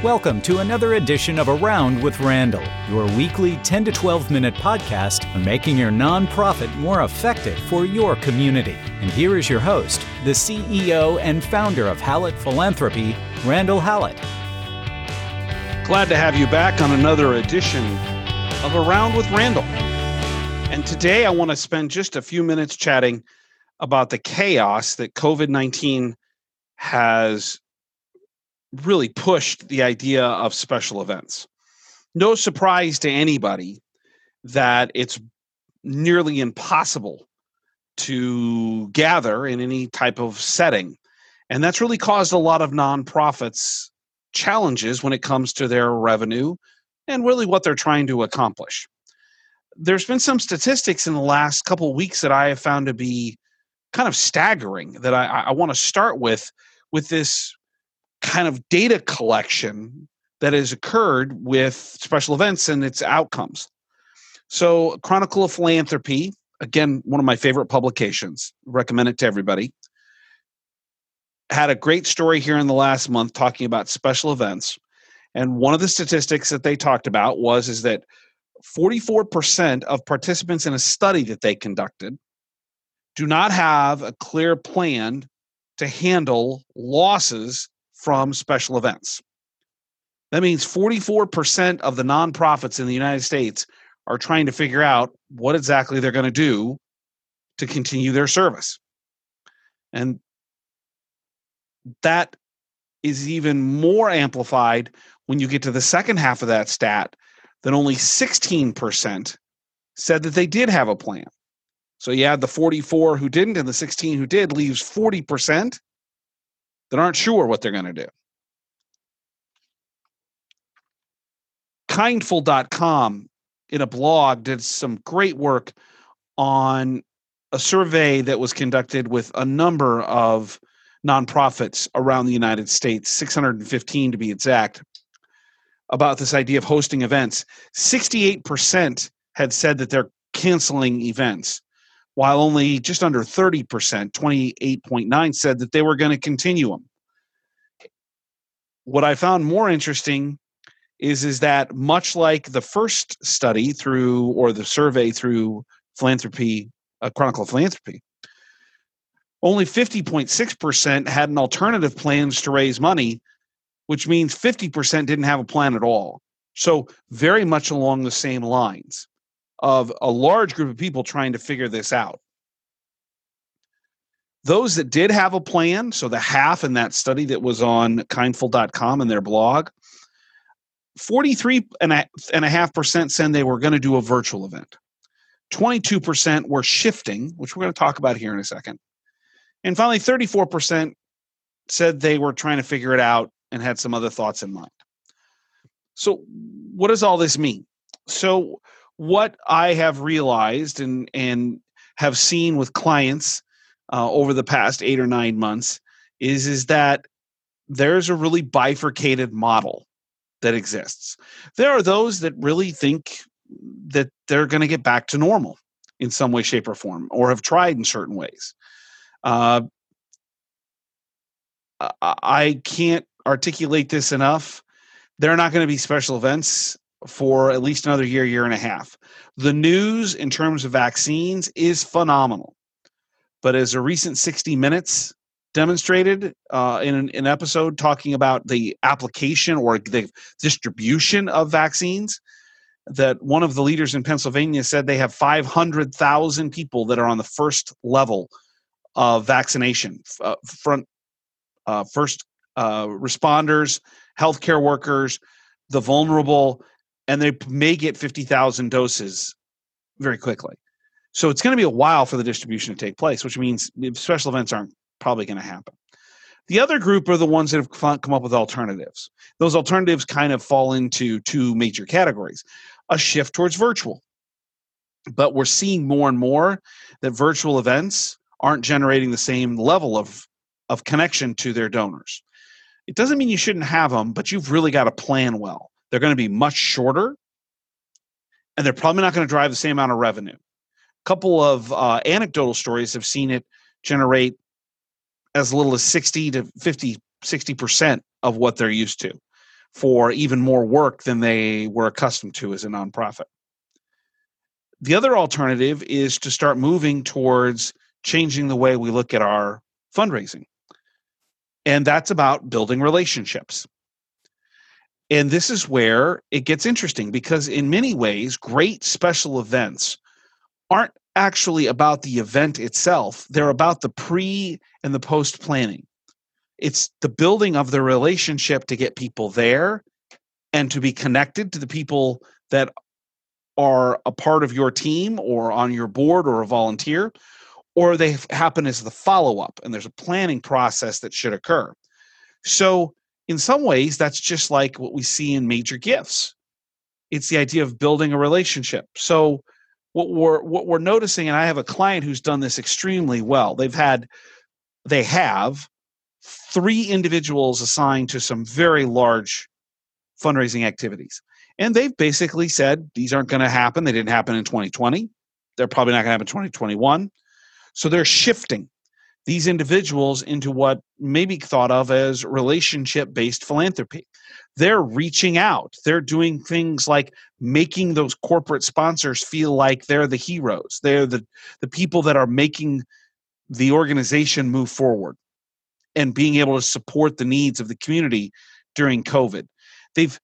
Welcome to another edition of Around with Randall, your weekly 10 to 12 minute podcast on making your nonprofit more effective for your community. And here is your host, the CEO and founder of Hallett Philanthropy, Randall Hallett. Glad to have you back on another edition of Around with Randall. And today I want to spend just a few minutes chatting about the chaos that COVID 19 has really pushed the idea of special events. No surprise to anybody that it's nearly impossible to gather in any type of setting. And that's really caused a lot of nonprofits challenges when it comes to their revenue and really what they're trying to accomplish. There's been some statistics in the last couple weeks that I have found to be kind of staggering that I, I want to start with with this kind of data collection that has occurred with special events and its outcomes. So, Chronicle of Philanthropy, again, one of my favorite publications, recommend it to everybody, had a great story here in the last month talking about special events. And one of the statistics that they talked about was is that 44% of participants in a study that they conducted do not have a clear plan to handle losses from special events. That means 44% of the nonprofits in the United States are trying to figure out what exactly they're going to do to continue their service. And that is even more amplified when you get to the second half of that stat that only 16% said that they did have a plan. So you add the 44 who didn't and the 16 who did leaves 40% that aren't sure what they're going to do. Kindful.com in a blog did some great work on a survey that was conducted with a number of nonprofits around the United States, 615 to be exact, about this idea of hosting events. 68% had said that they're canceling events while only just under 30%, 28.9 said that they were going to continue them. What I found more interesting is is that much like the first study through or the survey through philanthropy uh, chronicle of philanthropy only 50.6% had an alternative plans to raise money which means 50% didn't have a plan at all so very much along the same lines of a large group of people trying to figure this out. Those that did have a plan, so the half in that study that was on kindful.com and their blog, 43 and a half percent said they were going to do a virtual event. 22% were shifting, which we're going to talk about here in a second. And finally, 34% said they were trying to figure it out and had some other thoughts in mind. So, what does all this mean? So, what I have realized and and have seen with clients uh, over the past eight or nine months is is that there's a really bifurcated model that exists. There are those that really think that they're going to get back to normal in some way, shape, or form, or have tried in certain ways. Uh, I can't articulate this enough. There are not going to be special events for at least another year, year and a half. The news in terms of vaccines is phenomenal. But as a recent 60 Minutes demonstrated uh, in an, an, episode talking about the application or the distribution of vaccines, that one of the leaders in Pennsylvania said they have 500,000 people that are on the first level of vaccination, uh, front, uh, first uh, responders, healthcare workers, the vulnerable, and they may get 50,000 doses very quickly. So it's going to be a while for the distribution to take place, which means special events aren't probably going to happen. The other group are the ones that have come up with alternatives. Those alternatives kind of fall into two major categories a shift towards virtual. But we're seeing more and more that virtual events aren't generating the same level of, of connection to their donors. It doesn't mean you shouldn't have them, but you've really got to plan well. They're going to be much shorter, and they're probably not going to drive the same amount of revenue. A couple of uh, anecdotal stories have seen it generate as little as 60 to 50 60% of what they're used to for even more work than they were accustomed to as a nonprofit. The other alternative is to start moving towards changing the way we look at our fundraising. And that's about building relationships. And this is where it gets interesting because, in many ways, great special events aren't actually about the event itself, they're about the pre and the post planning. It's the building of the relationship to get people there and to be connected to the people that are a part of your team or on your board or a volunteer, or they happen as the follow up and there's a planning process that should occur. So, in some ways, that's just like what we see in major gifts. It's the idea of building a relationship. So, what we're what we're noticing, and I have a client who's done this extremely well. They've had they have three individuals assigned to some very large fundraising activities. And they've basically said these aren't going to happen. They didn't happen in 2020. They're probably not going to happen in 2021. So they're shifting these individuals into what may be thought of as relationship based philanthropy. They're reaching out, they're doing things like making those corporate sponsors feel like they're the heroes, they're the, the people that are making the organization move forward and being able to support the needs of the community during COVID. They've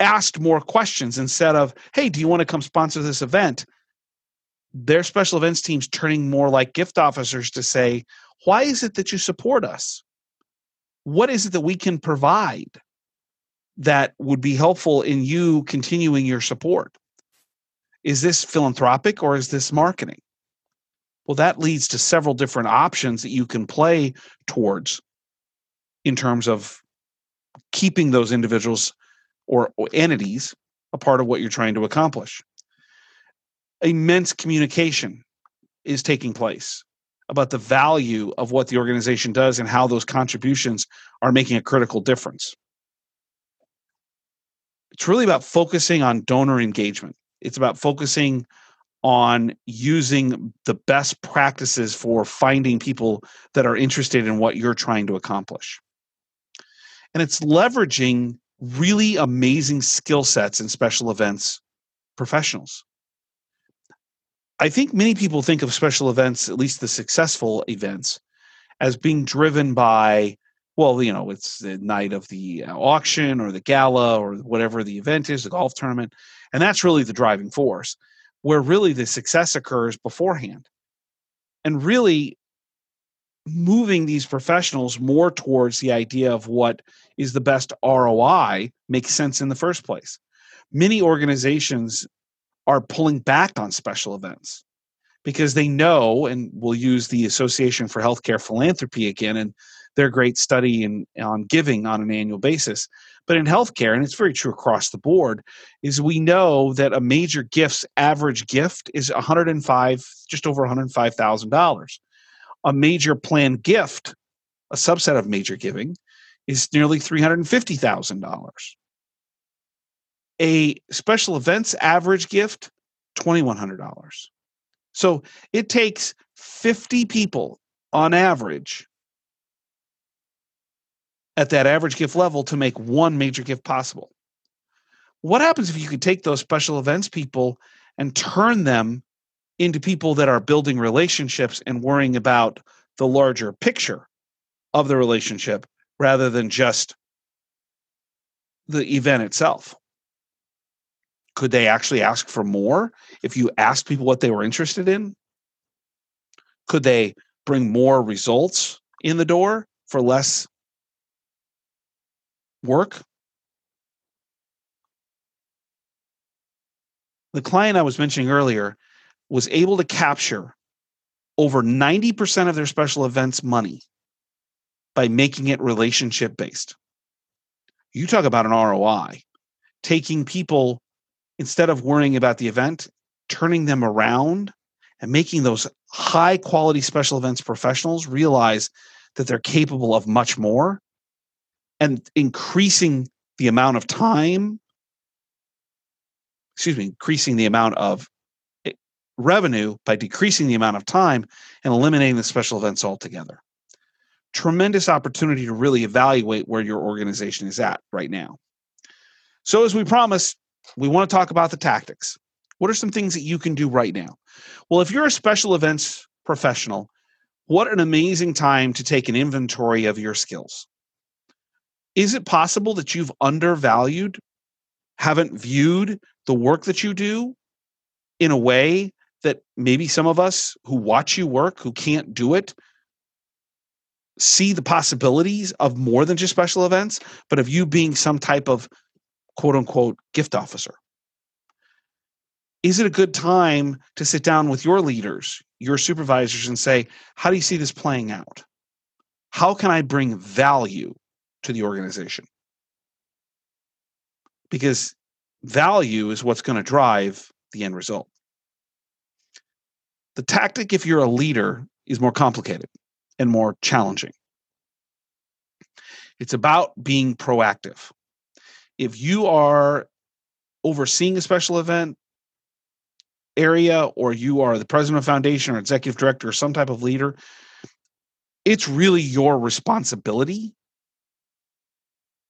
asked more questions instead of, hey, do you want to come sponsor this event? Their special events team's turning more like gift officers to say, why is it that you support us? What is it that we can provide that would be helpful in you continuing your support? Is this philanthropic or is this marketing? Well, that leads to several different options that you can play towards in terms of keeping those individuals or, entities a part of what you're trying to accomplish. Immense communication is taking place about the value of what the organization does and how those contributions are making a critical difference. It's really about focusing on donor engagement. It's about focusing on using the best practices for finding people that are interested in what you're trying to accomplish. And it's leveraging really amazing skill sets in special events professionals. I think many people think of special events, at least the successful events, as being driven by, well, you know, it's the night of the uh, auction or the gala or whatever the event is, the golf tournament. And that's really the driving force where really the success occurs beforehand. And really moving these professionals more towards the idea of what is the best ROI makes sense in the first place. Many organizations are pulling back on special events because they know, and we'll use the Association for Healthcare Philanthropy again and their great study in, on giving on an annual basis. But in healthcare, and it's very true across the board, is we know that a major gift's average gift is 105, just over $105,000. A major planned gift, a subset of major giving, is nearly $350,000. A special events average gift, $2,100. So it takes 50 people on average at that average gift level to make one major gift possible. What happens if you could take those special events people and turn them into people that are building relationships and worrying about the larger picture of the relationship rather than just the event itself? Could they actually ask for more if you asked people what they were interested in? Could they bring more results in the door for less work. The client I was mentioning earlier was able to capture over 90% of their special events money by making it relationship based. You talk about an ROI, taking people instead of worrying about the event, turning them around and making those high quality special events professionals realize that they're capable of much more and increasing the amount of time excuse me increasing the amount of eh, revenue by decreasing the amount of time and eliminating the special events altogether. Tremendous opportunity to really evaluate where your organization is at right now. So, as we promised, we want to talk about the tactics. What are some things that you can do right now? Well, if you're a special events professional, what an amazing time to take an inventory of your skills. Is it possible that you've undervalued, haven't viewed the work that you do in a way that maybe some of us who watch you work, who can't do it, see the possibilities of more than just special events, but of you being some type of quote unquote gift officer? Is it a good time to sit down with your leaders, your supervisors, and say, How do you see this playing out? How can I bring value to the organization? Because value is what's going to drive the end result. The tactic, if you're a leader, is more complicated and more challenging. It's about being proactive. If you are overseeing a special event area or you are the president of foundation or executive director or some type of leader, it's really your responsibility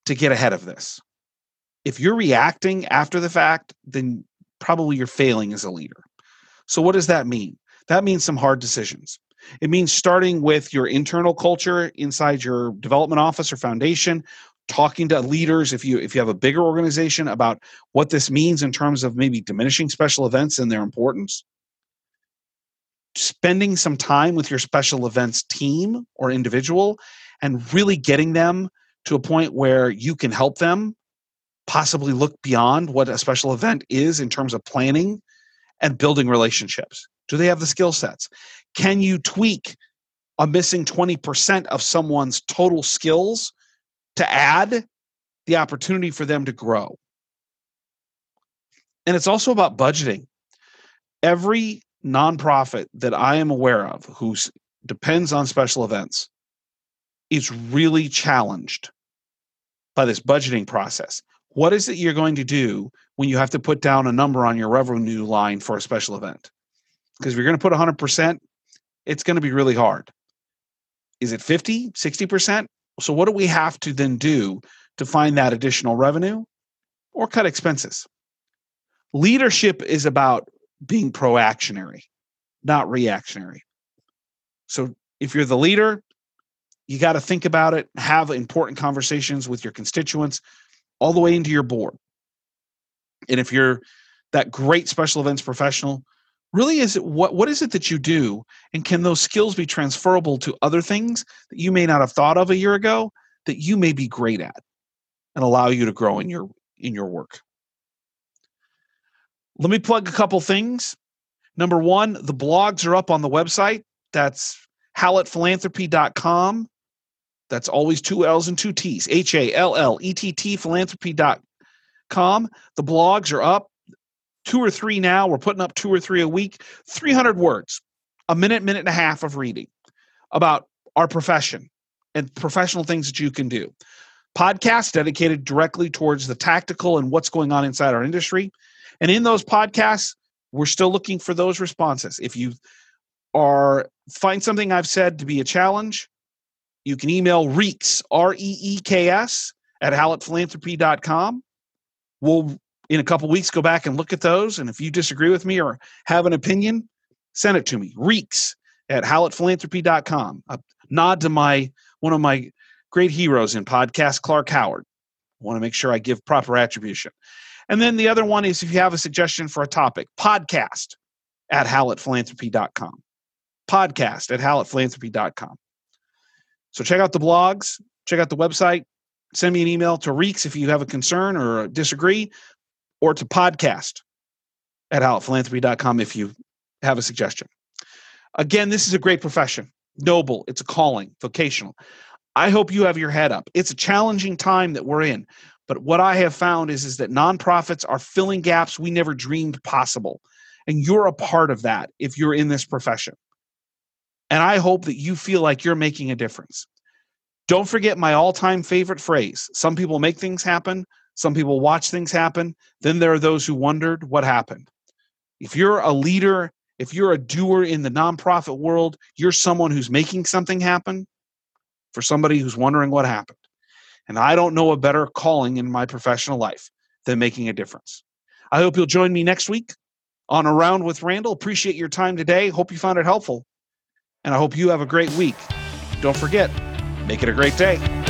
to get ahead of this. If you're reacting after the fact, then probably you're failing as a leader. So, what does that mean? That means some hard decisions. It means starting with your internal culture inside your development office or foundation, talking to leaders if you if you have a bigger organization about what this means in terms of maybe diminishing special events and their importance. Spending some time with your special events team or individual and really getting them to a point where you can help them possibly look beyond what a special event is in terms of planning and building relationships. Do they have the skill sets? Can you tweak a missing 20% of someone's total skills to add the opportunity for them to grow? And it's also about budgeting. Every nonprofit that I am aware of who depends on special events is really challenged by this budgeting process. What is it you're going to do when you have to put down a number on your revenue line for a special event? Because if you're going to put 100%, it's going to be really hard. Is it 50, 60%? So, what do we have to then do to find that additional revenue or cut expenses? Leadership is about being proactionary, not reactionary. So, if you're the leader, you got to think about it, have important conversations with your constituents all the way into your board. And if you're that great special events professional, really is it what what is it that you do and can those skills be transferable to other things that you may not have thought of a year ago that you may be great at and allow you to grow in your in your work? Let me plug a couple things. Number one the blogs are up on the website. That's hallettphilanthropy.com that's always two l's and two t's. H-a-l-l-e-t-t philanthropy.com the blogs are up two or three now. We're putting up two or three a week, 300 words, a minute, minute and a half of reading about our profession and professional things that you can do. Podcasts dedicated directly towards the tactical and what's going on inside our industry. And in those podcasts, we're still looking for those responses. If you are find something I've said to be a challenge, you can email Reeks, R E E K S, at hallettphilanthropy.com. We'll in a couple weeks go back and look at those. And if you disagree with me or have an opinion send it to me reeks at hallettphilanthropy.com a nod to my one of my great heroes in podcast clark howard. I want to make sure i give proper attribution. And then the other one is if you have a suggestion for a topic podcast at hallettphilanthropy.com podcast at hallettphilanthropy.com so check out the blogs check out the website send me an email to reeks if you have a concern or disagree or to podcast at hallettphilanthropy.com if you have a suggestion. Again, this is a great profession, noble, it's a calling, vocational. I hope you have your head up. It's a challenging time that we're in, but what I have found is, is that nonprofits are filling gaps we never dreamed possible. And you're a part of that if you're in this profession. And I hope that you feel like you're making a difference. Don't forget my all time favorite phrase some people make things happen, some people watch things happen. Then there are those who wondered what happened. If you're a leader If you're a doer in the nonprofit world, you're someone who's making something happen for somebody who's wondering what happened. And I don't know a better calling in my professional life than making a difference. I hope you'll join me next week on Around with Randall. Appreciate your time today. Hope you found it helpful. And I hope you have a great week. Don't forget, make it a great day.